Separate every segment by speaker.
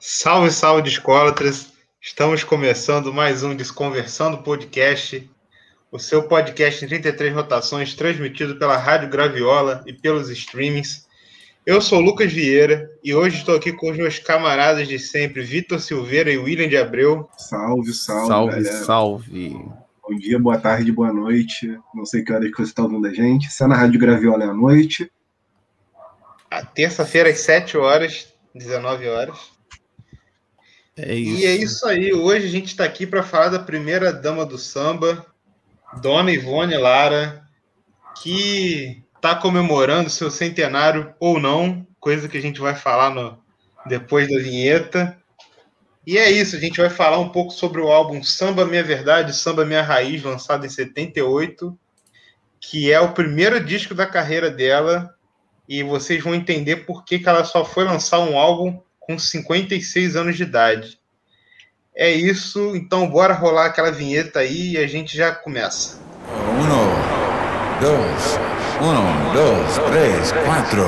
Speaker 1: Salve, salve, escolatras! Estamos começando mais um Desconversando Podcast, o seu podcast em 33 rotações, transmitido pela Rádio Graviola e pelos streamings. Eu sou o Lucas Vieira e hoje estou aqui com os meus camaradas de sempre, Vitor Silveira e William de Abreu.
Speaker 2: Salve, salve,
Speaker 3: Salve,
Speaker 2: galera.
Speaker 3: salve.
Speaker 2: Bom dia, boa tarde, boa noite. Não sei que horas que você está ouvindo a gente. Se é na Rádio Graviola é à noite.
Speaker 1: A terça-feira às 7 horas, 19 horas.
Speaker 3: É isso.
Speaker 1: E é isso aí. Hoje a gente está aqui para falar da primeira dama do samba, Dona Ivone Lara, que está comemorando seu centenário ou não, coisa que a gente vai falar no, depois da vinheta. E é isso, a gente vai falar um pouco sobre o álbum Samba Minha Verdade, Samba Minha Raiz, lançado em 78, que é o primeiro disco da carreira dela, e vocês vão entender por que, que ela só foi lançar um álbum com 56 anos de idade. É isso, então bora rolar aquela vinheta aí e a gente já começa.
Speaker 4: Uno, dos, uno, dos, três, quatro.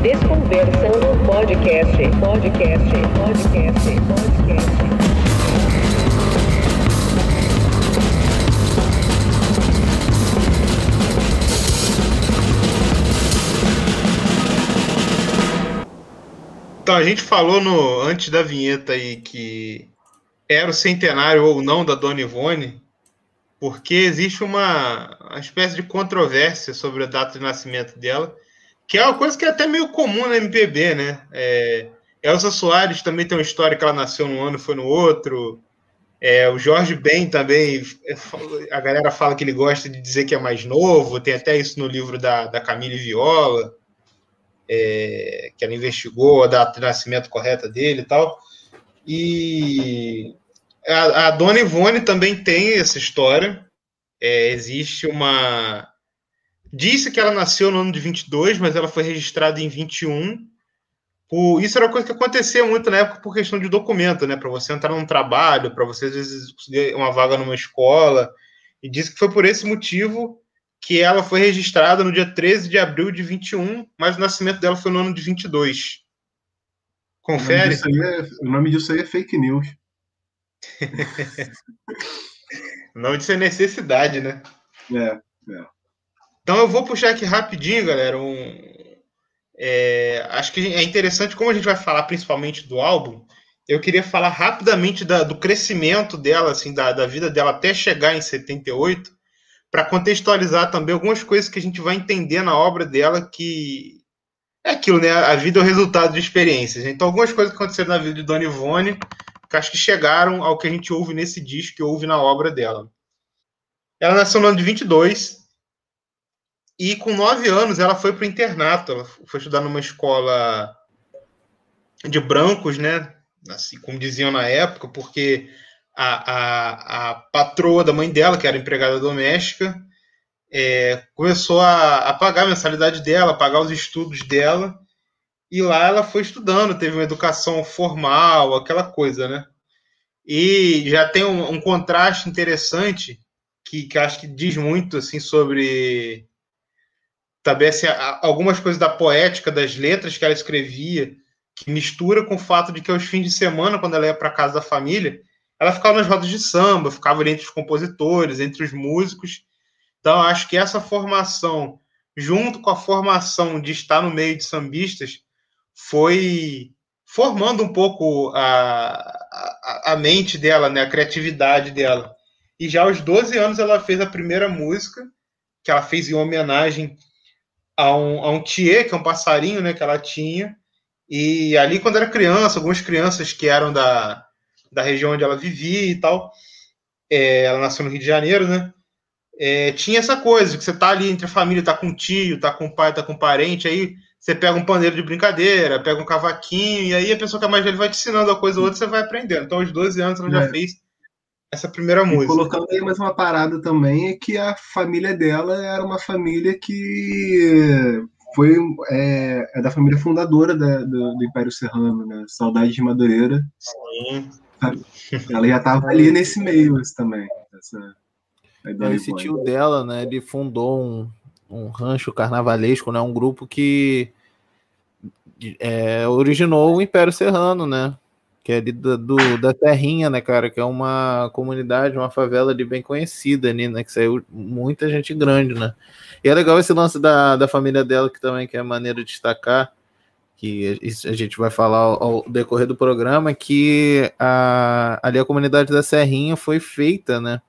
Speaker 5: Desconversando podcast, podcast, podcast, podcast.
Speaker 1: Então, a gente falou no, antes da vinheta aí que era o centenário ou não da Dona Ivone, porque existe uma, uma espécie de controvérsia sobre a data de nascimento dela, que é uma coisa que é até meio comum na MPB, né? É, Elza Soares também tem uma história que ela nasceu num ano e foi no outro. É, o Jorge Ben também, a galera fala que ele gosta de dizer que é mais novo, tem até isso no livro da, da Camille Viola é, que ela investigou a data de nascimento correta dele e tal. E a, a dona Ivone também tem essa história. É, existe uma. Disse que ela nasceu no ano de 22, mas ela foi registrada em 21. Por... Isso era uma coisa que acontecia muito na época por questão de documento, né? Para você entrar num trabalho, para você às vezes conseguir uma vaga numa escola. E disse que foi por esse motivo que ela foi registrada no dia 13 de abril de 21, mas o nascimento dela foi no ano de 22.
Speaker 2: O nome
Speaker 1: Confere?
Speaker 2: disso aí é, o nome disso aí é fake news.
Speaker 1: O nome disso é necessidade, né?
Speaker 2: É,
Speaker 1: Então eu vou puxar aqui rapidinho, galera. Um, é, acho que é interessante, como a gente vai falar principalmente do álbum, eu queria falar rapidamente da- do crescimento dela, assim, da, da vida dela até chegar em 78, para contextualizar também algumas coisas que a gente vai entender na obra dela, que é aquilo, né? A vida é o resultado de experiências. Então, algumas coisas que aconteceram na vida de Dona Ivone, que acho que chegaram ao que a gente ouve nesse disco, que ouve na obra dela. Ela nasceu no ano de 22, e com nove anos ela foi para o internato. Ela foi estudar numa escola de brancos, né? Assim como diziam na época, porque a, a, a patroa da mãe dela, que era empregada doméstica, é, começou a, a pagar a mensalidade dela, pagar os estudos dela. E lá ela foi estudando, teve uma educação formal, aquela coisa, né? E já tem um, um contraste interessante que, que acho que diz muito assim sobre também assim, algumas coisas da poética das letras que ela escrevia, que mistura com o fato de que aos fins de semana, quando ela ia para casa da família, ela ficava nas rodas de samba, ficava ali entre os compositores, entre os músicos. Então, acho que essa formação, junto com a formação de estar no meio de sambistas, foi formando um pouco a, a, a mente dela, né, a criatividade dela. E já aos 12 anos ela fez a primeira música, que ela fez em homenagem a um, a um tiê, que é um passarinho né, que ela tinha. E ali, quando era criança, algumas crianças que eram da, da região onde ela vivia e tal, é, ela nasceu no Rio de Janeiro, né? É, tinha essa coisa, que você tá ali entre a família, tá com tio, tá com pai, tá com parente, aí você pega um paneiro de brincadeira, pega um cavaquinho, e aí a pessoa que é mais velha vai te ensinando a coisa ou outra, você vai aprendendo. Então, aos 12 anos, ela já
Speaker 2: É.
Speaker 1: fez essa primeira
Speaker 2: E
Speaker 1: música.
Speaker 2: colocando aí mais uma parada também é que a família dela era uma família que foi é, é da família fundadora da- do, do Império Serrano, né? Saudade de Madureira.
Speaker 1: Sim.
Speaker 2: Ela já estava ali nesse meio também. Essa,
Speaker 3: Esse
Speaker 2: Ivone.
Speaker 3: tio dela, né, ele fundou um, um rancho carnavalesco, né? Um grupo que é, originou o Império Serrano, né? Que é ali do, do, da Terrinha, né, cara? Que é uma comunidade, uma favela ali bem conhecida ali, né? Que saiu muita gente grande, né? E é legal esse lance da, da família dela, que também que é maneira de destacar, que a gente vai falar ao, decorrer do programa, que a, ali a comunidade da Serrinha foi feita, né?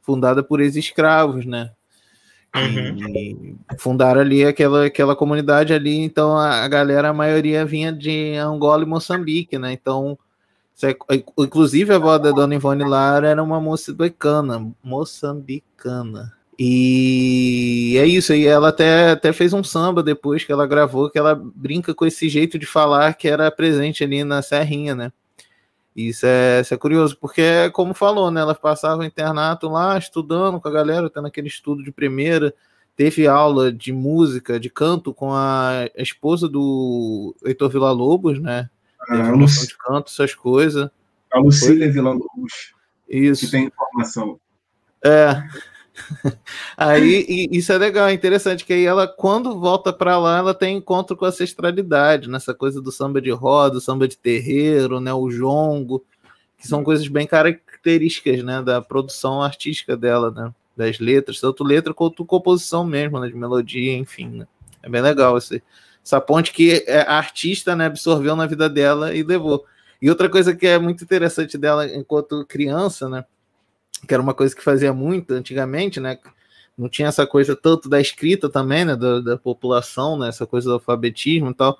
Speaker 3: Fundada por ex-escravos, né? Uhum. E fundaram ali aquela, aquela comunidade ali, então a, a, galera, a maioria vinha de Angola e Moçambique, né? Então, é, inclusive a avó da Dona Ivone Lara era uma moçambicana, moçambicana. E é isso, e ela até, até fez um samba depois que ela gravou, que ela brinca com esse jeito de falar que era presente ali na Serrinha, né? Isso é, isso é curioso, porque, como falou, né, ela passava o internato lá, estudando com a galera, tendo aquele estudo de primeira, teve aula de música, de canto com a, esposa do Heitor Villa-Lobos, né? Teve ah, noção de canto, essas coisas.
Speaker 2: A Lucília Villa-Lobos.
Speaker 3: Isso.
Speaker 2: Que tem informação.
Speaker 3: É, aí isso é legal, é interessante que aí ela, quando volta para lá, ela tem encontro com a ancestralidade, nessa coisa do samba de roda, samba de terreiro, né, o jongo, que são coisas bem características, né, da produção artística dela, né, das letras, tanto letra quanto composição mesmo, né, de melodia, enfim, né. É bem legal esse, essa ponte que a artista, né, absorveu na vida dela e levou. E outra coisa que é muito interessante dela enquanto criança, né, que era uma coisa que fazia muito antigamente, né? Não tinha essa coisa tanto da escrita também, né? Da, da população, né? Essa coisa do alfabetismo e tal.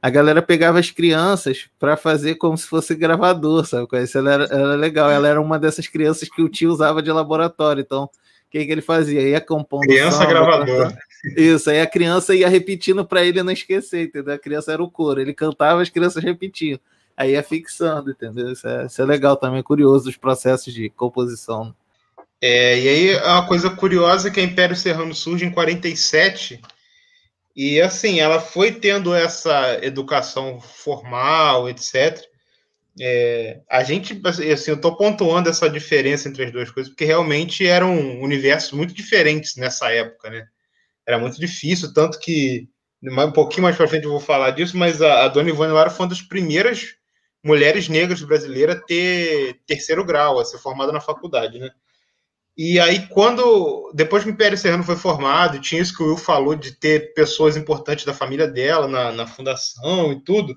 Speaker 3: A galera pegava as crianças para fazer como se fosse gravador, sabe? Isso era, era legal. Ela era uma dessas crianças que o tio usava de laboratório. Então, o que, que ele fazia? Ia compondo.
Speaker 1: Criança samba, gravador.
Speaker 3: Isso, aí a criança ia repetindo para ele não esquecer, entendeu? A criança era o coro. Ele cantava, as crianças repetiam aí é fixando, entendeu? Isso é, isso é legal também, é curioso os processos de composição.
Speaker 1: É, e aí é uma coisa curiosa que a Império Serrano surge em 47 e assim, ela foi tendo essa educação formal, etc. É, a gente, assim, eu estou pontuando essa diferença entre as duas coisas, porque realmente eram universos muito diferentes nessa época, né? Era muito difícil, tanto que um pouquinho mais para frente eu vou falar disso, mas a, a Dona Ivone Lara foi uma das primeiras mulheres negras brasileiras ter terceiro grau, a ser formada na faculdade, né? E aí, quando. Depois que o Império Serrano foi formado, tinha isso que o Will falou de ter pessoas importantes da família dela na, na fundação e tudo.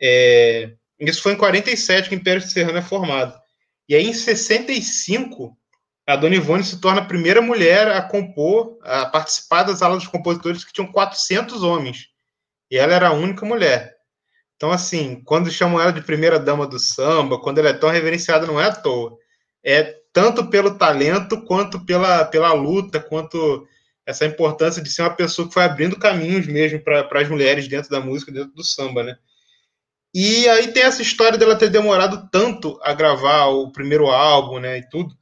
Speaker 1: É, isso foi em 47 que o Império Serrano é formado. E aí, em 65, a Dona Ivone se torna a primeira mulher a compor, a participar das aulas dos compositores que tinham 400 homens. E ela era a única mulher. Então, assim, quando chamam ela de primeira dama do samba, quando ela é tão reverenciada, não é à toa. É tanto pelo talento, quanto pela, pela luta, quanto essa importância de ser uma pessoa que foi abrindo caminhos mesmo para as mulheres dentro da música, dentro do samba, né? E aí tem essa história dela ter demorado tanto a gravar o primeiro álbum, né, e tudo.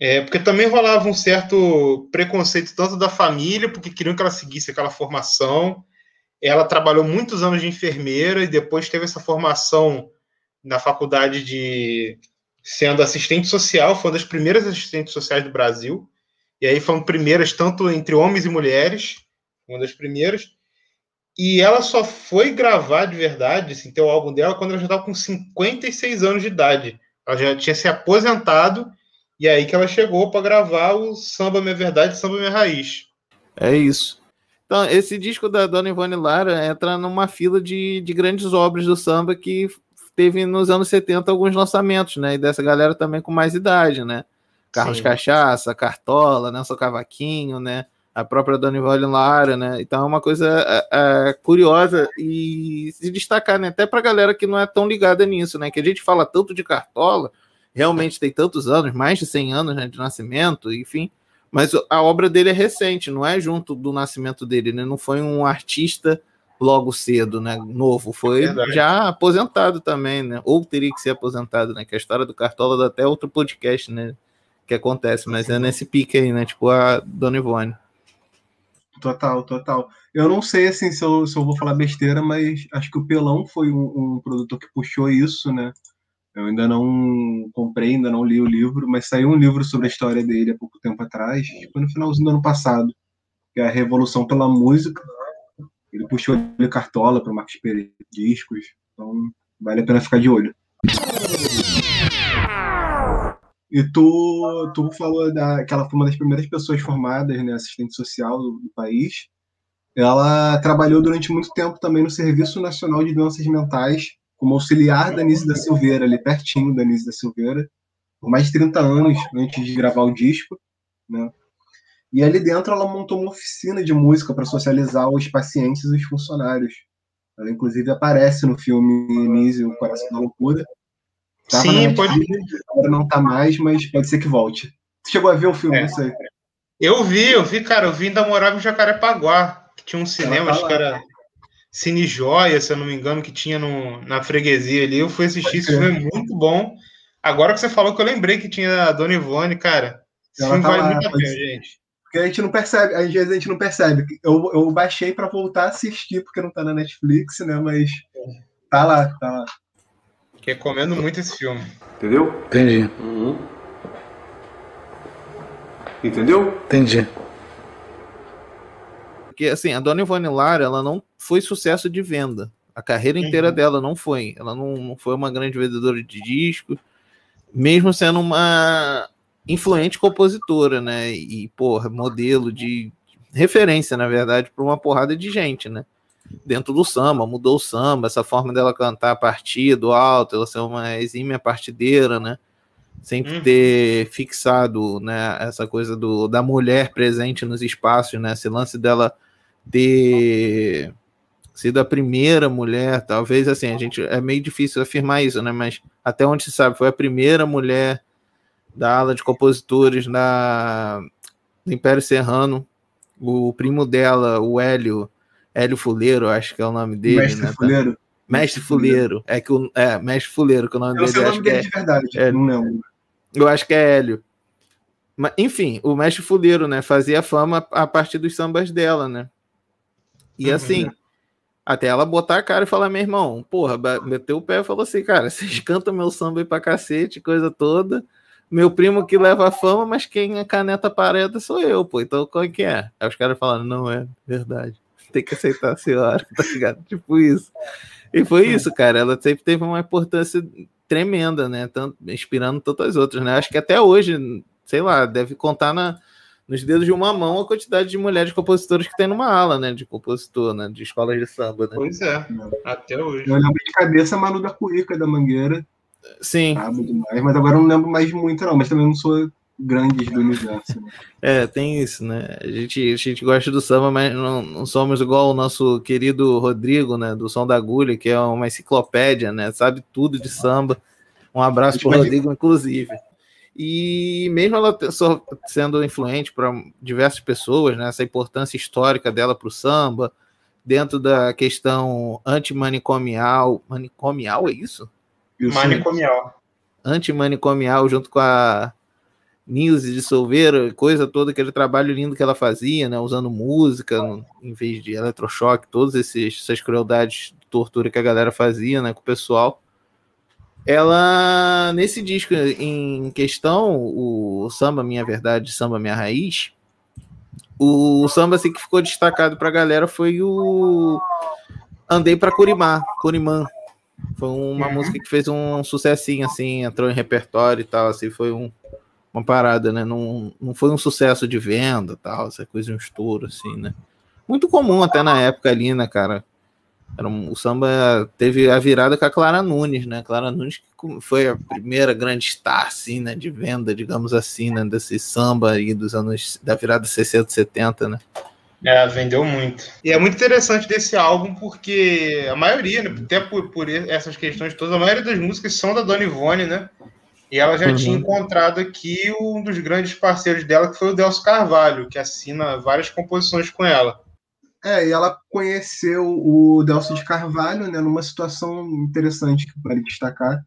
Speaker 1: É, porque também rolava um certo preconceito tanto da família, porque queriam que ela seguisse aquela formação, ela trabalhou muitos anos de enfermeira e depois teve essa formação na faculdade de sendo assistente social, foi uma das primeiras assistentes sociais do Brasil. E aí foram primeiras tanto entre homens e mulheres, uma das primeiras. E ela só foi gravar de verdade, assim, ter o álbum dela quando ela já estava com 56 anos de idade. Ela já tinha se aposentado e aí que ela chegou para gravar o Samba Minha Verdade, Samba Minha Raiz.
Speaker 3: É isso. Então, esse disco da Dona Ivone Lara entra numa fila de, de grandes obras do samba que teve nos anos 70 alguns lançamentos, né? E dessa galera também com mais idade, né? Carlos Sim. Cachaça, Cartola, Nelson Cavaquinho, né? A própria Dona Ivone Lara, né? Então é uma coisa é, é, curiosa e se destacar, né? Até pra galera que não é tão ligada nisso, né? Que a gente fala tanto de Cartola, realmente tem tantos anos, mais de 100 anos né, de nascimento, enfim mas a obra dele é recente, não é junto do nascimento dele, né? Não foi um artista logo cedo, né? Novo, foi é já aposentado também, né? Ou teria que ser aposentado, né? Que a história do Cartola dá até outro podcast, né? Que acontece, mas é nesse pique aí, né? Tipo a Dona Ivone.
Speaker 2: Total, total. Eu não sei assim se eu, se eu vou falar besteira, mas acho que o Pelão foi um, um produtor que puxou isso, né? Eu ainda não comprei, ainda não li o livro, mas saiu um livro sobre a história dele há pouco tempo atrás, tipo no finalzinho do ano passado. que é a Revolução pela Música. Ele puxou ele cartola para Marcos Pereira Discos, então vale a pena ficar de olho. E tu, tu falou da, que ela foi uma das primeiras pessoas formadas, né, assistente social do, do país. Ela trabalhou durante muito tempo também no Serviço Nacional de Doenças Mentais, como auxiliar da Nise da Silveira, ali pertinho da Nise da Silveira, por mais de 30 anos antes de gravar o disco. Né? E ali dentro ela montou uma oficina de música para socializar os pacientes e os funcionários. Ela, inclusive, aparece no filme Nise, O Coração da Loucura. Tava
Speaker 1: Sim, pode.
Speaker 2: Agora não tá mais, mas pode ser que volte. Tu chegou a ver o filme,
Speaker 1: É.
Speaker 2: não sei.
Speaker 1: Eu vi, eu vi, cara, eu vi ainda morava em Jacarepaguá, que tinha um cinema,
Speaker 2: tá
Speaker 1: acho que era Cine Joia, se eu não me engano, que tinha no, na freguesia ali. Eu fui assistir, esse filme é muito bom. Agora que você falou que eu lembrei que tinha a Dona Ivone, cara. Esse
Speaker 2: Ela
Speaker 1: filme
Speaker 2: tá
Speaker 1: vale
Speaker 2: lá,
Speaker 1: muito a pena,
Speaker 2: ser.
Speaker 1: gente.
Speaker 2: Porque a gente não percebe, às vezes a gente não percebe. Eu, eu baixei para voltar a assistir, porque não tá na Netflix, né? Mas tá lá, tá lá.
Speaker 1: Recomendo muito esse filme.
Speaker 6: Entendeu?
Speaker 7: Entendi,
Speaker 6: Entendeu?
Speaker 7: entendi.
Speaker 3: Porque, assim, a Dona Ivone Lara, ela não foi sucesso de venda. A carreira inteira
Speaker 1: Uhum.
Speaker 3: dela não foi. Ela não, não foi uma grande vendedora de discos, mesmo sendo uma influente compositora, né? E, porra, modelo de referência, na verdade, para uma porrada de gente, né? Dentro do samba, mudou o samba, essa forma dela cantar a partir do alto, ela ser uma exímia partideira, né? Sempre
Speaker 1: Uhum.
Speaker 3: ter fixado né, essa coisa do, da mulher presente nos espaços, né? Esse lance dela ter sido a primeira mulher, talvez assim, a gente é meio difícil afirmar isso, né? Mas até onde se sabe, foi a primeira mulher da ala de compositores na, do Império Serrano. O primo dela, o Hélio, Hélio Fuleiro, acho que é o nome dele,
Speaker 2: Mestre
Speaker 3: né? tá?
Speaker 2: Fuleiro.
Speaker 3: Mestre Fuleiro. É que o é, Mestre Fuleiro, que o nome
Speaker 2: Eu não
Speaker 3: dele
Speaker 2: sei o
Speaker 3: acho
Speaker 2: nome
Speaker 3: que é
Speaker 2: dele de verdade,
Speaker 3: é-
Speaker 2: não lembro.
Speaker 3: eu acho que é Hélio. Mas, enfim, o Mestre Fuleiro, né? Fazia fama a partir dos sambas dela, né? E
Speaker 1: Uhum.
Speaker 3: assim, até ela botar a cara e falar, meu irmão, porra, meteu o pé e falou assim, cara, vocês cantam meu samba aí pra cacete, coisa toda. Meu primo que leva a fama, mas quem a caneta pareda sou eu, pô. Então qual é que é? Aí os caras falaram, não é verdade. Tem que aceitar a senhora, tá ligado? Tipo isso. E foi isso, cara. Ela sempre teve uma importância tremenda, né? Tanto, inspirando tantas outras, né? Acho que até hoje, sei lá, deve contar na, nos dedos de uma mão a quantidade de mulheres compositoras que tem numa ala, né? De compositor, né? De escolas de samba, né?
Speaker 1: Pois é, até hoje.
Speaker 2: Eu lembro de cabeça Manu da Cuíca, da Mangueira.
Speaker 3: Sim,
Speaker 2: Brabo demais, mas agora eu não lembro mais muito, não. Mas também não sou grandes do universo. Né?
Speaker 3: é, tem isso, né? A gente, a gente gosta do samba, mas não, não somos igual o nosso querido Rodrigo, né? Do Som da Agulha, que é uma enciclopédia, né? Sabe tudo de samba. Um abraço pro Rodrigo, inclusive. E mesmo ela sendo influente para diversas pessoas, né, essa importância histórica dela para o samba, dentro da questão antimanicomial. Manicomial é isso?
Speaker 2: Isso
Speaker 1: Manicomial.
Speaker 3: Antimanicomial, junto com a Nilce de Silveira, coisa toda, aquele trabalho lindo que ela fazia, né, usando música no- em vez de eletrochoque, todas essas crueldades de tortura que a galera fazia né, com o pessoal ela nesse disco em questão, o samba Minha Verdade, samba Minha Raiz, o samba assim que ficou destacado pra galera foi o Andei pra Curimá, Curimã. Foi uma música que fez um sucessinho assim, entrou em repertório e tal, assim, foi um, uma parada, né? Não, não foi um sucesso de venda, tal, essa coisa um estouro assim, né? Muito comum até na época ali, né, cara? Era um- o samba teve a virada com a Clara Nunes, né? Clara Nunes que foi a primeira grande star, assim, né? De venda, digamos assim, né? Desse samba aí dos anos da virada 60, 70, né?
Speaker 1: É, vendeu muito. E é muito interessante desse álbum porque a maioria, né, até por, por essas questões todas, a maioria das músicas são da Dona Ivone, né? E ela já
Speaker 3: Uhum.
Speaker 1: tinha encontrado aqui um dos grandes parceiros dela, que foi o Delcio Carvalho, que assina várias composições com ela.
Speaker 2: É, e ela conheceu o Delcio de Carvalho, né, numa situação interessante que vale destacar,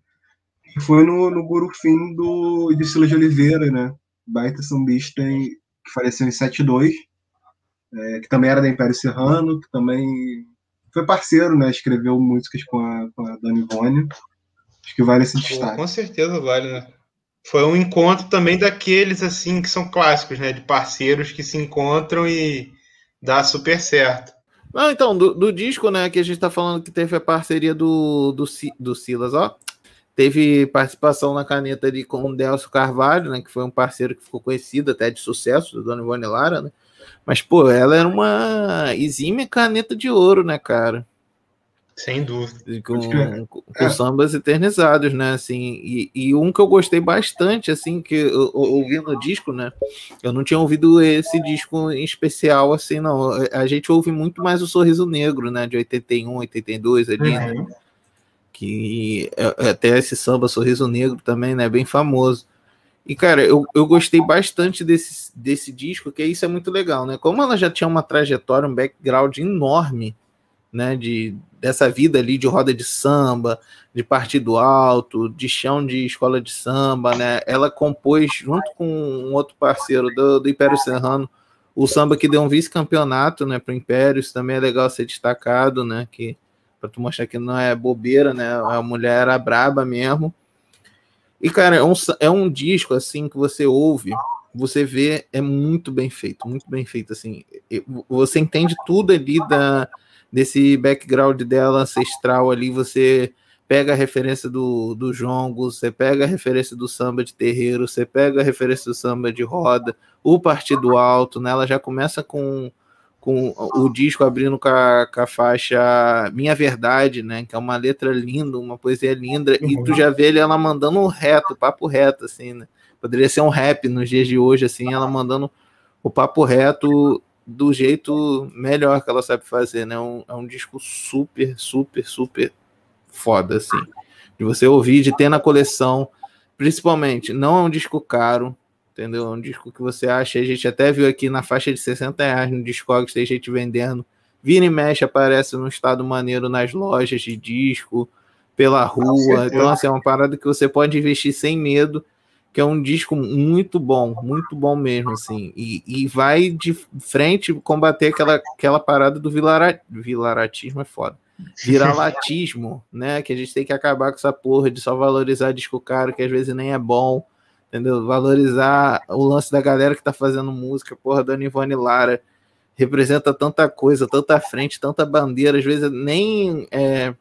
Speaker 2: que foi no, no Guru Fim do, de Silas de Oliveira, né, baita sambista em- que faleceu em 72, é, que também era da Império Serrano, que também foi parceiro, né, escreveu músicas com a, com a Dona Ivone, acho que vale esse destaque.
Speaker 1: com certeza vale, né? Foi um encontro também daqueles, assim, que são clássicos, né? De parceiros que se encontram e dá super certo.
Speaker 3: Não, então, do, do disco, né, que a gente tá falando que teve a parceria do, do, do Silas, ó. Teve participação na caneta ali com o Delcio Carvalho, né, que foi um parceiro que ficou conhecido até de sucesso, do Dona Ivone Lara, né. Mas, pô, ela era uma exímia caneta de ouro, né, cara?
Speaker 1: Sem dúvida.
Speaker 3: E com, com-
Speaker 2: É.
Speaker 3: sambas eternizados, né? Assim, e, e um que eu gostei bastante, assim, que eu, eu ouvindo o disco, né? Eu não tinha ouvido esse disco em especial, assim, não. A gente ouve muito mais o Sorriso Negro, né? De 81, 82 ali, né?
Speaker 2: Uhum.
Speaker 3: que é- é até esse samba Sorriso Negro também, né, bem famoso. E, cara, eu, eu gostei bastante desse, desse disco, que isso é muito legal, né? Como ela já tinha uma trajetória, um background enorme, né, de, dessa vida ali de roda de samba, de partido alto, de chão de escola de samba, né? Ela compôs, junto com um outro parceiro do, do Império Serrano, o samba que deu um vice-campeonato, né, para o Império, isso também é legal ser destacado, né, que para tu mostrar que não é bobeira, né? A mulher era braba mesmo. E, cara, é um, é um disco, assim, que você ouve, você vê, é muito bem feito, muito bem feito, assim. Você entende tudo ali da, desse background dela ancestral ali, você pega a referência do, do jongo, você pega a referência do samba de terreiro, você pega a referência do samba de roda, o partido alto, né? Ela já começa com com o disco abrindo com a, com a faixa Minha Verdade, né? Que é uma letra linda, uma poesia linda, e tu já vê ela mandando um reto, papo reto, assim, né? Poderia ser um rap nos dias de hoje, assim, ela mandando o papo reto do jeito melhor que ela sabe fazer, né? Um, é um disco super, super, super foda, assim. De você ouvir, de ter na coleção, principalmente, não é um disco caro, entendeu? É um disco que você acha, a gente até viu aqui na faixa de 60 reais no Discogs, tem gente vendendo. Vira e mexe, aparece num estado maneiro nas lojas de disco, pela rua. Então, assim, é uma parada que você pode investir sem medo, que é um disco muito bom, muito bom mesmo, assim. E, e vai de frente combater aquela, aquela parada do vilara, vilaratismo, é foda. Viralatismo, né? Que a gente tem que acabar com essa porra de só valorizar disco caro, que às vezes nem é bom entendeu? Valorizar o lance da galera que tá fazendo música, porra, Dona Ivone Lara representa tanta coisa, tanta frente, tanta bandeira, às vezes nem é,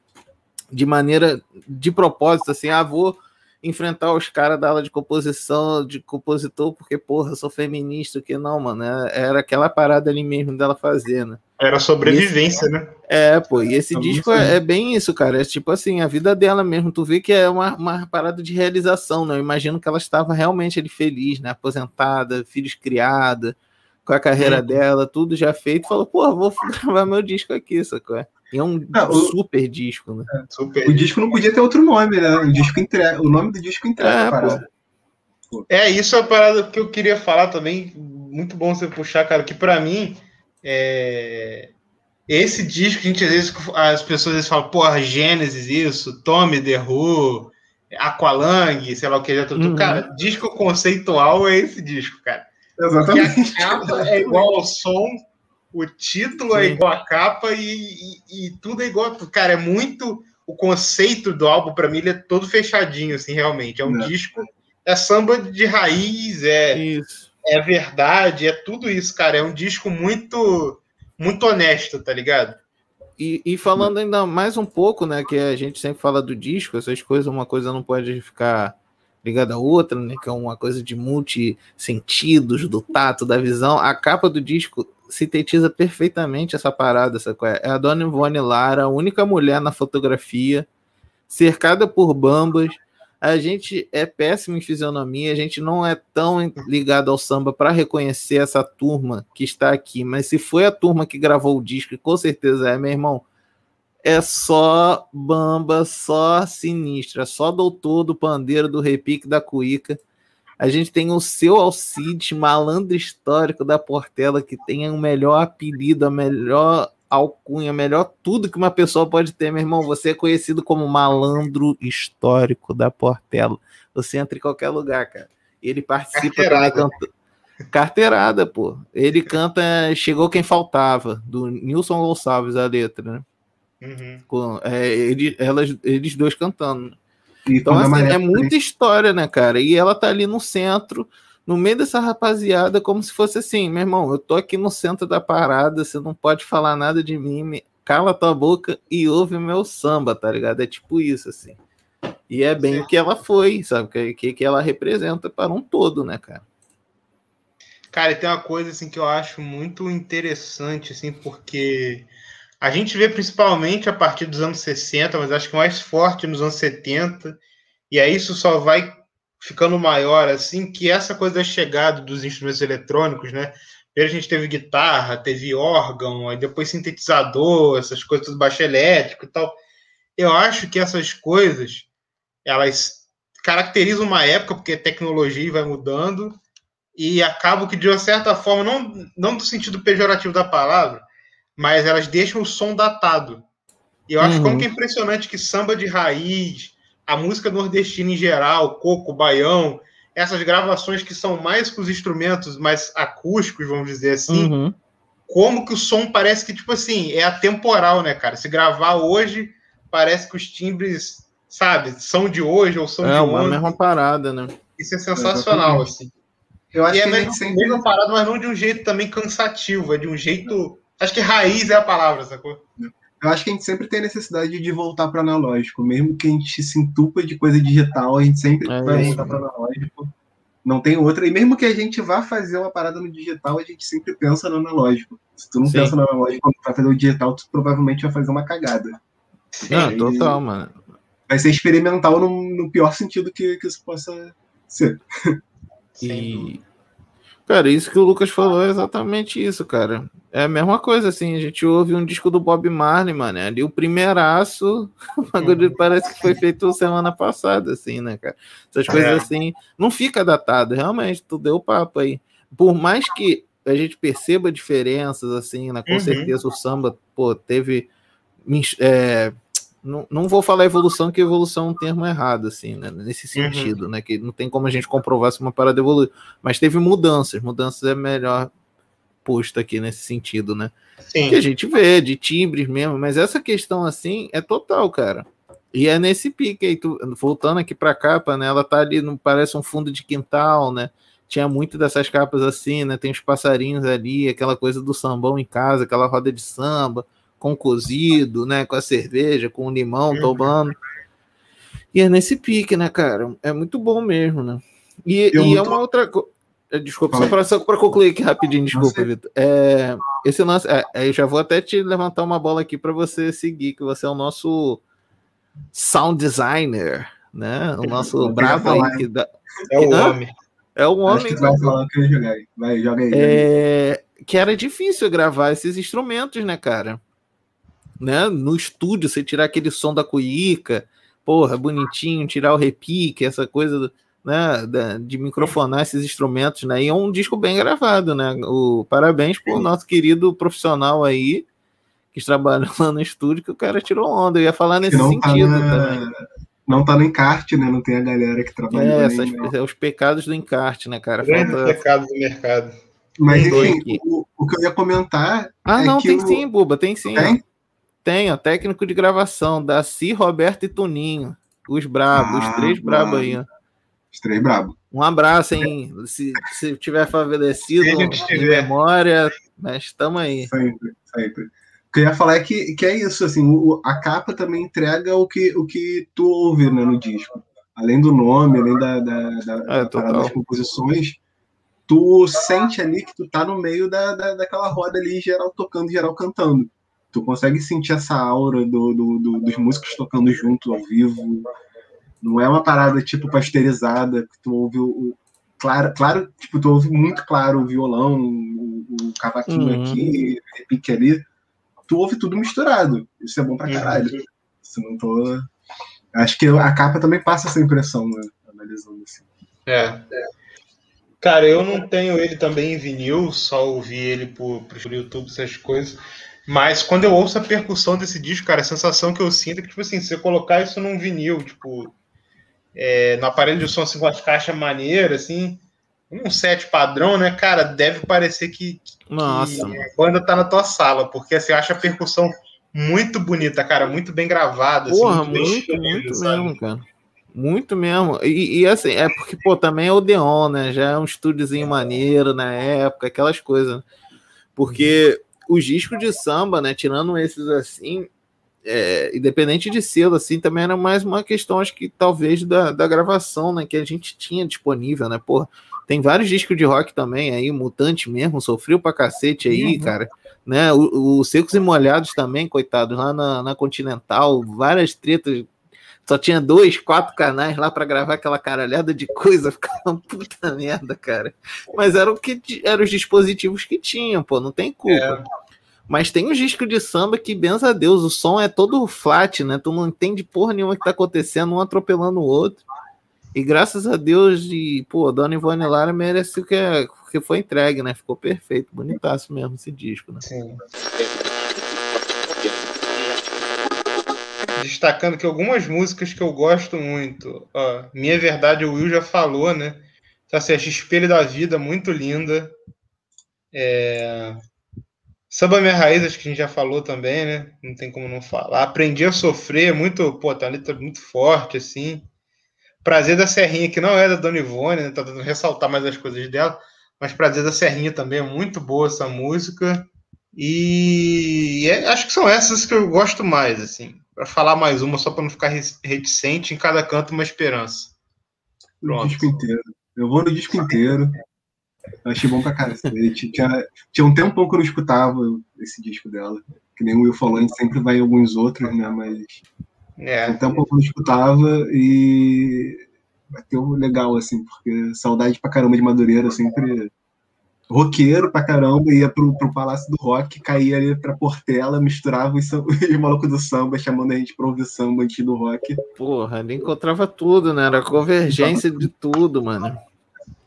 Speaker 3: de maneira de propósito, assim, ah, vou enfrentar os caras da aula de composição, de compositor, porque, porra, eu sou feminista, que não, mano, é- era aquela parada ali mesmo dela fazer, né?
Speaker 1: Era sobrevivência, né?
Speaker 3: É, pô, e esse
Speaker 2: Tá
Speaker 3: disco é, é bem isso, cara. É tipo assim, a vida dela mesmo. Tu vê que é uma, uma parada de realização, né? Eu imagino que ela estava realmente ali feliz, né? Aposentada, filhos criada, com a carreira
Speaker 2: Uhum.
Speaker 3: dela, tudo já feito. Falou, pô, vou gravar meu disco aqui, sacou? E é um
Speaker 2: Não, o-
Speaker 3: super disco, né?
Speaker 1: Super.
Speaker 2: O disco não podia ter outro nome, né? O, disco entrega, o nome do disco entrega
Speaker 3: É,
Speaker 2: a parada.
Speaker 1: É, isso é a parada que eu queria falar também. Muito bom você puxar, cara, que pra mim, é... esse disco, a gente às vezes, as pessoas às vezes falam, porra, Gênesis, isso, Tommy, The Who, Aqualung, sei lá o que, já tudo.
Speaker 3: Uhum.
Speaker 1: Cara, disco conceitual é esse disco, cara.
Speaker 2: Exatamente.
Speaker 1: a capa é igual ao som, o título é
Speaker 3: Sim.
Speaker 1: igual à capa e, e- e tudo é igual. Cara, é muito. O conceito do álbum, pra mim, ele é todo fechadinho, assim, realmente. É um
Speaker 2: É.
Speaker 1: disco. É samba de raiz, é,
Speaker 3: Isso.
Speaker 1: é verdade, é tudo isso, cara. É um disco muito. Muito honesto, tá ligado?
Speaker 3: E, e falando ainda mais um pouco, né? Que a gente sempre fala do disco, essas coisas, uma coisa não pode ficar ligada à outra, né? Que é uma coisa de multi-sentidos, do tato, da visão. A capa do disco sintetiza perfeitamente essa parada, essa É a Dona Ivone Lara, a única mulher na fotografia, cercada por bambas. A gente é péssimo em fisionomia, a gente não é tão ligado ao samba para reconhecer essa turma que está aqui, mas se foi a turma que gravou o disco, com certeza é, meu irmão, é só bamba, só sinistra, só doutor do pandeiro, do repique, da cuíca. A gente tem o seu Alcides, malandro histórico da Portela, que tem o melhor apelido, a melhor alcunha, melhor tudo que uma pessoa pode ter, meu irmão. Você é conhecido como malandro histórico da Portela. Você entra em qualquer lugar, cara. Ele participa
Speaker 1: Carteirada.
Speaker 3: também canta... Carteirada, pô. Ele canta Chegou Quem Faltava, do Nilson Gonçalves, a letra, né?
Speaker 1: Uhum.
Speaker 3: Com, é, ele, elas, eles dois cantando.
Speaker 2: E
Speaker 3: Então, assim, é muita história, né, cara? E ela tá ali no centro, no meio dessa rapaziada, como se fosse assim, meu irmão, eu tô aqui no centro da parada, você não pode falar nada de mim, me- cala tua boca e ouve meu samba, tá ligado? É tipo isso, assim. E é bem o que ela foi, sabe? Que, que, que ela representa para um todo, né, cara?
Speaker 1: Cara, e tem uma coisa assim que eu acho muito interessante, assim, porque a gente vê principalmente a partir dos anos 60, mas acho que mais forte nos anos 70, e aí isso só vai ficando maior, assim, que essa coisa da chegada dos instrumentos eletrônicos, né? Primeiro a gente teve guitarra, teve órgão, aí depois sintetizador, essas coisas, tudo baixo elétrico e tal. Eu acho que essas coisas, elas caracterizam uma época, porque a tecnologia vai mudando, e acabam que, de uma certa forma, não, não do sentido pejorativo da palavra, mas elas deixam o som datado. E eu acho
Speaker 3: Uhum.
Speaker 1: como que é impressionante que samba de raiz, a música nordestina em geral, coco, baião, essas gravações que são mais com os instrumentos mais acústicos, vamos dizer assim,
Speaker 3: Uhum.
Speaker 1: como que o som parece que, tipo assim, é atemporal, né, cara? Se gravar hoje, parece que os timbres, sabe, são de hoje ou são
Speaker 3: É
Speaker 1: de
Speaker 3: uma
Speaker 1: ontem.
Speaker 3: mesma parada, né?
Speaker 1: Isso é sensacional,
Speaker 2: Exatamente.
Speaker 1: assim.
Speaker 2: Eu acho
Speaker 1: E é
Speaker 2: que a
Speaker 1: mesmo,
Speaker 2: sempre.
Speaker 1: mesmo parado, mas não de um jeito também cansativo, é de um jeito. Acho que raiz é a palavra, sacou?
Speaker 2: Eu acho que a gente sempre tem a necessidade de voltar para analógico. Mesmo que a gente se entupa de coisa digital, a gente sempre
Speaker 3: É
Speaker 2: vai
Speaker 3: isso.
Speaker 2: voltar para analógico. Não tem outra. E mesmo que a gente vá fazer uma parada no digital, a gente sempre pensa no analógico. Se tu não
Speaker 3: Sim.
Speaker 2: pensa no analógico quando tu vai fazer o digital, tu provavelmente vai fazer uma cagada.
Speaker 3: Não,
Speaker 2: Sim.
Speaker 3: total, mano.
Speaker 2: Vai ser experimental no, no pior sentido que, que isso possa ser.
Speaker 3: E, cara, isso que o Lucas falou é exatamente isso, cara. É a mesma coisa, assim, a gente ouve um disco do Bob Marley, mano, ali o primeiraço, o bagulho
Speaker 1: Uhum.
Speaker 3: parece que foi feito semana passada, assim, né, cara? Essas coisas
Speaker 1: É.
Speaker 3: assim, não fica datado, realmente, tu deu papo aí. Por mais que a gente perceba diferenças, assim, né, com
Speaker 1: Uhum.
Speaker 3: certeza o samba, pô, teve... é, não, não vou falar evolução, que evolução é um termo errado, assim, né? Nesse
Speaker 1: Uhum.
Speaker 3: sentido, né? Que não tem como a gente comprovar se uma parada evoluiu. Mas teve mudanças, mudanças é melhor posto aqui nesse sentido, né?
Speaker 1: Sim.
Speaker 3: Que a gente vê, de timbres mesmo, mas essa questão assim é total, cara. E é nesse pique aí, tu- voltando aqui pra capa, né? Ela tá ali, não parece um fundo de quintal, né? Tinha muito dessas capas assim, né? Tem os passarinhos ali, aquela coisa do sambão em casa, aquela roda de samba, com cozido, né? Com a cerveja, com o limão
Speaker 1: Uhum.
Speaker 3: tomando. E é nesse pique, né, cara? É muito bom mesmo, né? E, e é uma outra coisa. Desculpa,
Speaker 2: Fala
Speaker 3: só para concluir aqui rapidinho, desculpa. Vitor. É, esse lance, é, eu já vou até te levantar uma bola aqui para você seguir, que você é o nosso sound designer, né? O nosso brabo
Speaker 2: falar,
Speaker 3: aí que dá-
Speaker 1: É o
Speaker 3: Hã?
Speaker 1: homem.
Speaker 3: é o
Speaker 2: Acho que
Speaker 3: homem
Speaker 2: vai falar o que eu jogar. Vai, joga aí.
Speaker 3: é, que era difícil gravar esses instrumentos, né, cara? Né? No estúdio, você tirar aquele som da cuíca, porra, bonitinho, tirar o repique, essa coisa né, da- de microfonar esses instrumentos, né? E é um disco bem gravado, né? O, parabéns pro nosso querido profissional aí, que trabalha lá no estúdio, que o cara tirou onda. Eu ia falar nesse
Speaker 2: não tá,
Speaker 3: sentido
Speaker 2: na-
Speaker 3: também.
Speaker 2: não tá no encarte, né? Não tem a galera que trabalha
Speaker 3: É, essas,
Speaker 2: né?
Speaker 3: é os pecados do encarte, né, cara?
Speaker 1: Grande
Speaker 3: Falta-
Speaker 1: pecado do mercado.
Speaker 2: Mas enfim, o, o que eu ia comentar
Speaker 3: Ah,
Speaker 2: É
Speaker 3: não,
Speaker 2: que
Speaker 3: tem
Speaker 2: o-
Speaker 3: sim, Buba, tem sim.
Speaker 2: tem?
Speaker 3: Tem, ó, técnico de gravação, Daci, Roberto e Toninho. Os brabos, os
Speaker 2: Ah,
Speaker 3: três brabos aí, ó.
Speaker 2: Os três brabo.
Speaker 3: Um abraço, hein? Se, se tiver favorecido
Speaker 1: Se tiver.
Speaker 3: memória, mas estamos aí.
Speaker 2: Sempre, sempre. O que eu ia falar é que, que é isso, assim, o- a capa também entrega o que, o que tu ouve né, no disco. Além do nome, além da, da, da, da
Speaker 3: É,
Speaker 2: parada das composições, tu sente ali que tu tá no meio da, da, daquela roda ali, geral tocando, geral cantando. Tu consegue sentir essa aura do, do- do- dos músicos tocando junto, ao vivo. Não é uma parada, tipo, pasteurizada, que tu ouve o... o- Claro, claro, tipo, tu ouve muito claro o violão, o, o cavaquinho
Speaker 3: Uhum.
Speaker 2: aqui, o repique ali. Tu ouve tudo misturado. Isso é bom pra
Speaker 1: Uhum.
Speaker 2: caralho. Se não tô... Acho que a capa também passa essa impressão, né? Analisando assim.
Speaker 1: É. Cara, eu não tenho ele também em vinil, só ouvi ele por, por YouTube, essas coisas. Mas quando eu ouço a percussão desse disco, cara, a sensação que eu sinto é que, tipo assim, se você colocar isso num vinil, tipo, é, no aparelho de som, assim, com as caixas maneiras, assim, um set padrão, né, cara, deve parecer que, que
Speaker 3: Nossa,
Speaker 1: a banda tá na tua sala, porque, assim, eu acho a percussão muito bonita, cara, muito bem gravada, assim,
Speaker 3: porra,
Speaker 1: bem
Speaker 3: muito,
Speaker 1: escolhida,
Speaker 3: muito
Speaker 1: sabe?
Speaker 3: mesmo, cara. Muito mesmo. E, e, assim, é porque, pô, também é Odeon, né? Já é um estúdiozinho maneiro na época, aquelas coisas. Porque os discos de samba, né? Tirando esses assim, é, independente de selo, assim, também era mais uma questão, acho que talvez da, da gravação, né? Que a gente tinha disponível, né? Porra, tem vários discos de rock também aí, Mutante mesmo, sofreu pra cacete aí, uhum. cara. Né? Os Secos e Molhados também, coitados, lá na, na Continental, várias tretas só tinha dois, quatro canais lá para gravar aquela caralhada de coisa, ficava uma puta merda, cara. Mas era o que eram os dispositivos que tinham, pô, não tem culpa. É. Mas tem um disco de samba que, benza a Deus, o som é todo flat, né? Tu não entende porra nenhuma que tá acontecendo, um atropelando o outro. E graças a Deus, e, pô, Dona Ivone Lara merece o que, é, que foi entregue, né? Ficou perfeito, bonitaço mesmo esse disco, né? Sim.
Speaker 1: Destacando que algumas músicas que eu gosto muito. Ó, Minha Verdade, o Will já falou, né? Então, assim, Espelho da Vida, muito linda. É... Samba Minha Raiz, acho que a gente já falou também, né? Não tem como não falar. Aprendi a Sofrer, muito, pô, tá letra muito forte, assim. Prazer da Serrinha, que não é da Dona Ivone, né? Tá dando ressaltar mais as coisas dela. Mas Prazer da Serrinha também é muito boa essa música. E é, acho que são essas que eu gosto mais, assim para falar mais uma, só para não ficar reticente, em cada canto uma esperança.
Speaker 2: Pronto. disco inteiro. Eu vou no disco inteiro. Eu achei bom pra cacete. Tinha, tinha um tempão que eu não escutava esse disco dela. Que nem o Will falou, a gente sempre vai em alguns outros, né? Mas. É. Um tempo que eu não escutava e. Bateu legal, assim, porque saudade pra caramba de Madureira sempre roqueiro pra caramba, ia pro, pro Palácio do Rock, caía ali pra Portela, misturava os, os malucos do samba, chamando a gente pra ouvir samba antes do rock.
Speaker 3: Porra, ele encontrava tudo, né? Era convergência de tudo, mano.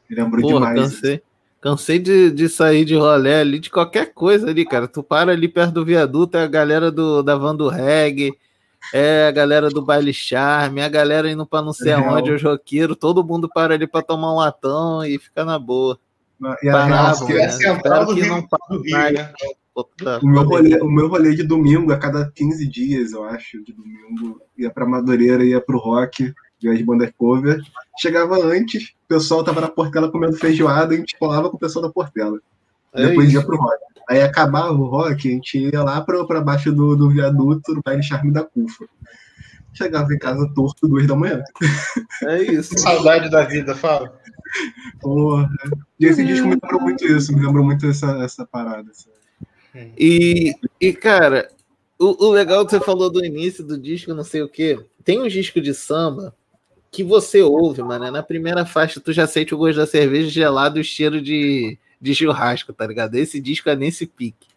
Speaker 2: Lembrou Porra, demais.
Speaker 3: Cansei, cansei de, de sair de rolé ali, de qualquer coisa ali, cara. Tu para ali perto do viaduto, é a galera do, da van do reggae, é a galera do baile charme, a galera indo pra não sei é aonde, os roqueiros, todo mundo para ali pra tomar um latão e fica na boa.
Speaker 2: E a real, que é central do Rio, não do Rio, né? O meu, rolê, o meu rolê de domingo, a cada 15 dias, eu acho, de domingo, ia pra Madureira, ia pro rock, via as bandas cover. Chegava antes, o pessoal tava na Portela comendo feijoada e a gente colava com o pessoal da Portela. É Depois isso. ia pro rock. Aí acabava o rock, a gente ia lá pra, pra baixo do, do viaduto, no baile charme da Cufa. Chegava em casa torto duas da manhã.
Speaker 1: É isso. Saudade da vida, fala.
Speaker 2: Porra. E esse disco me lembrou muito isso, me lembrou muito essa, essa parada.
Speaker 3: E, e, cara, o, o legal que você falou do início do disco, não sei o quê, tem um disco de samba que você ouve, mano. Na primeira faixa, tu já sente o gosto da cerveja gelada e o cheiro de, de churrasco, tá ligado? Esse disco é nesse pique.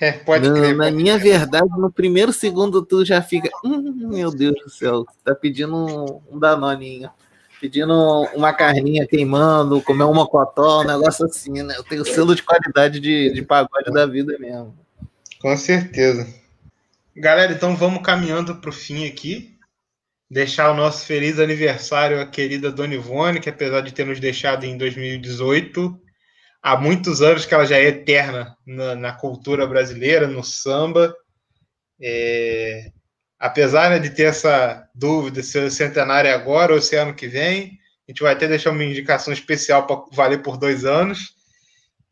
Speaker 1: É, pode crer,
Speaker 3: na
Speaker 1: pode
Speaker 3: minha crer. verdade, no primeiro segundo tu já fica. Hum, meu Deus do céu, tá pedindo um, um danoninho pedindo uma carninha queimando, comer uma cotó, um negócio assim, né? Eu tenho selo de qualidade de, de pagode da vida mesmo.
Speaker 1: Com certeza. Galera, então vamos caminhando para o fim aqui. Deixar o nosso feliz aniversário à querida Dona Ivone, que apesar de ter nos deixado em 2018, há muitos anos que ela já é eterna na, na cultura brasileira, no samba. É, apesar né, de ter essa dúvida se o centenário é agora ou se é ano que vem, a gente vai até deixar uma indicação especial para valer por dois anos.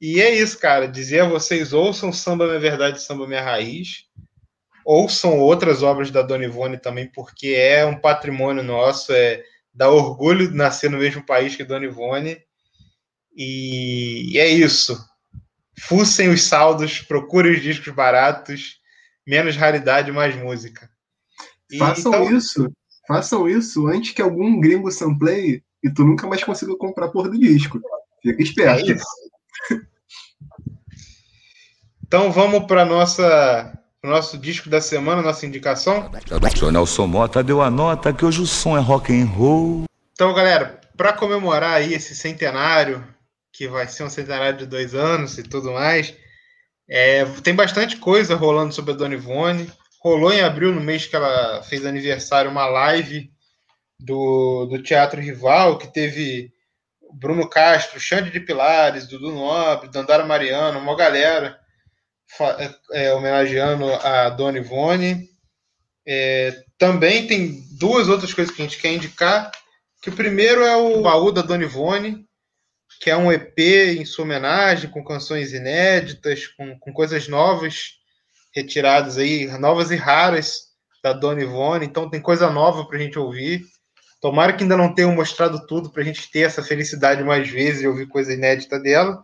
Speaker 1: E é isso, cara. Dizer a vocês: ouçam Samba Minha Verdade, Samba Minha Raiz. Ouçam outras obras da Dona Ivone também, porque é um patrimônio nosso. É, dá orgulho de nascer no mesmo país que Dona Ivone. E, e é isso. Fussem os saldos, procurem os discos baratos, menos raridade, mais música.
Speaker 2: Façam então... isso, façam isso antes que algum gringo sampleie e tu nunca mais consiga comprar porra do disco. Fica esperto. É
Speaker 1: então vamos para nossa nosso disco da semana, nossa indicação.
Speaker 4: O Nelson Mota deu a nota que hoje o som é rock and roll.
Speaker 1: Então, galera, para comemorar aí esse centenário, que vai ser um centenário de dois anos e tudo mais, é, tem bastante coisa rolando sobre a Dona Ivone rolou em abril, no mês que ela fez aniversário, uma live do, do Teatro Rival, que teve Bruno Castro, Xande de Pilares, Dudu Nobre, Dandara Mariano, uma galera é, é, homenageando a Dona Ivone. É, também tem duas outras coisas que a gente quer indicar. Que o primeiro é o baú da Dona Ivone, que é um EP em sua homenagem, com canções inéditas, com, com coisas novas, retiradas aí, novas e raras da Dona Ivone. Então tem coisa nova para a gente ouvir. Tomara que ainda não tenham mostrado tudo para a gente ter essa felicidade mais vezes e ouvir coisa inédita dela.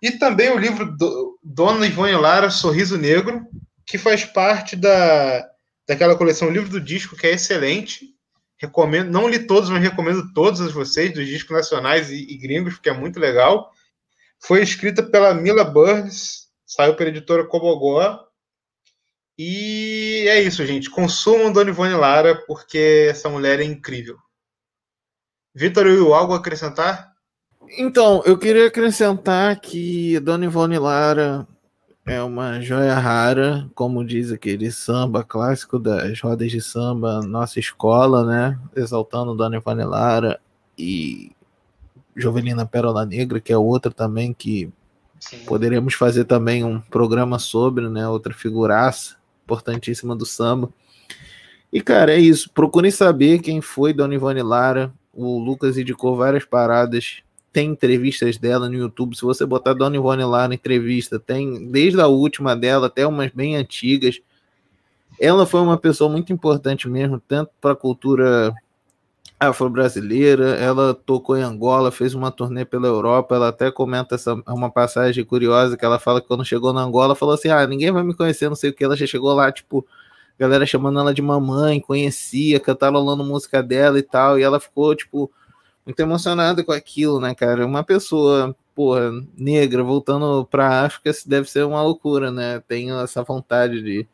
Speaker 1: E também o livro do, Dona Ivone Lara, Sorriso Negro, que faz parte da, daquela coleção Livro do Disco, que é excelente. Recomendo, não li todos, mas recomendo todos a vocês, dos discos nacionais e, e gringos, porque é muito legal. Foi escrita pela Mila Burns, saiu pela editora Cobogó. E é isso, gente. Consumam Dona Ivone Lara, porque essa mulher é incrível. Vitor, algo a acrescentar?
Speaker 3: Então, eu queria acrescentar que Dona Ivone Lara é uma joia rara, como diz aquele samba clássico das rodas de samba, nossa escola, né? Exaltando Dona Ivone Lara e Jovelina Pérola Negra, que é outra também que Sim. poderemos fazer também um programa sobre, né? Outra figuraça importantíssima do samba. E, cara, é isso. Procurem saber quem foi Dona Ivone Lara. O Lucas indicou várias paradas tem entrevistas dela no YouTube. Se você botar Dona Ivone lá na entrevista, tem desde a última dela até umas bem antigas. Ela foi uma pessoa muito importante mesmo, tanto para a cultura afro-brasileira. Ela tocou em Angola, fez uma turnê pela Europa. Ela até comenta essa uma passagem curiosa que ela fala que quando chegou na Angola, falou assim: "Ah, ninguém vai me conhecer, não sei o que". Ela já chegou lá, tipo, galera chamando ela de mamãe, conhecia, cantarolando música dela e tal, e ela ficou tipo muito emocionada com aquilo, né, cara? Uma pessoa, porra, negra voltando pra África deve ser uma loucura, né? Tenho essa vontade de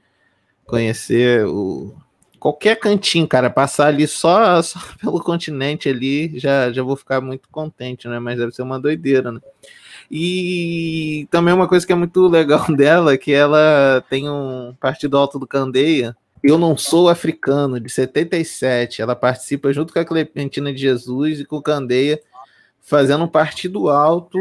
Speaker 3: conhecer o qualquer cantinho, cara, passar ali só, só pelo continente ali, já, já vou ficar muito contente, né? Mas deve ser uma doideira, né? E também uma coisa que é muito legal dela que ela tem um partido alto do Candeia, eu Não Sou Africano, de 77. Ela participa junto com a Clementina de Jesus e com o Candeia, fazendo um partido alto,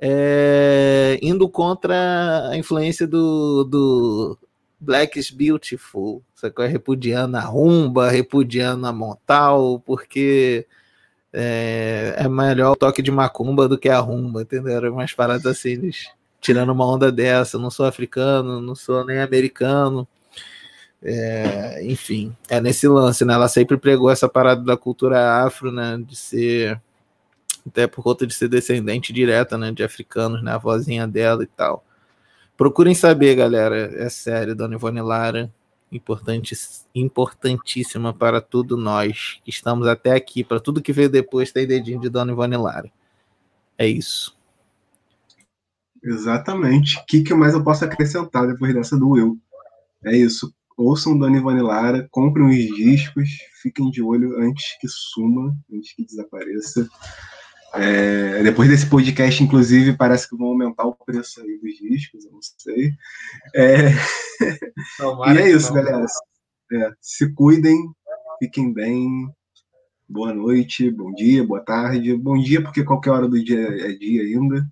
Speaker 3: é, indo contra a influência do, do Black is Beautiful, sacou? repudiando a rumba, repudiando a montal, porque é, é melhor o toque de macumba do que a rumba, entendeu? Era umas paradas assim, eles, tirando uma onda dessa. Não sou africano, não sou nem americano é, enfim, é nesse lance, né? Ela sempre pregou essa parada da cultura afro, né? De ser, até por conta de ser descendente direta, né? De africanos, né? A vozinha dela e tal. Procurem saber, galera. É sério, Dona Ivone Lara, importante, importantíssima para tudo nós que estamos até aqui. Para tudo que veio depois, tem dedinho de Dona Ivone Lara. É isso.
Speaker 2: Exatamente. O que, que mais eu posso acrescentar depois dessa do eu? É isso ouçam Dona Ivone Lara, comprem os discos, fiquem de olho antes que suma, antes que desapareça. É, depois desse podcast, inclusive, parece que vão aumentar o preço aí dos discos, eu não sei. É... e é isso, galera. É, se cuidem, fiquem bem. Boa noite, bom dia, boa tarde. Bom dia, porque qualquer hora do dia é dia ainda.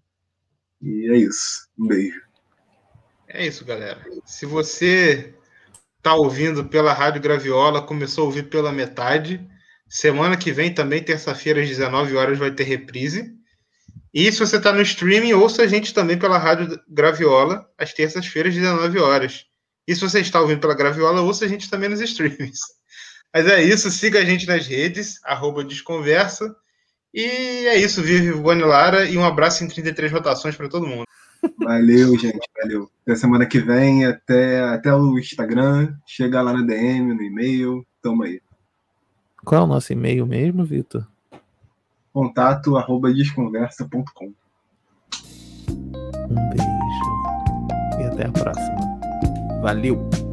Speaker 2: E é isso. Um beijo.
Speaker 1: É isso, galera. Se você está ouvindo pela Rádio Graviola, começou a ouvir pela metade. Semana que vem, também, terça-feira, às 19 horas, vai ter reprise. E se você está no streaming, ouça a gente também pela Rádio Graviola, às terças-feiras, às 19 horas. E se você está ouvindo pela Graviola, ouça a gente também nos streams. Mas é isso, siga a gente nas redes, arroba Desconversa. E é isso, vive Boni e um abraço em 33 rotações para todo mundo.
Speaker 2: Valeu, gente, valeu. Até semana que vem, até, até o Instagram, chega lá no DM, no e-mail, tamo aí.
Speaker 3: Qual é o nosso e-mail mesmo, Vitor?
Speaker 2: Contato arroba desconversa.com.
Speaker 3: Um beijo e até a próxima. Valeu!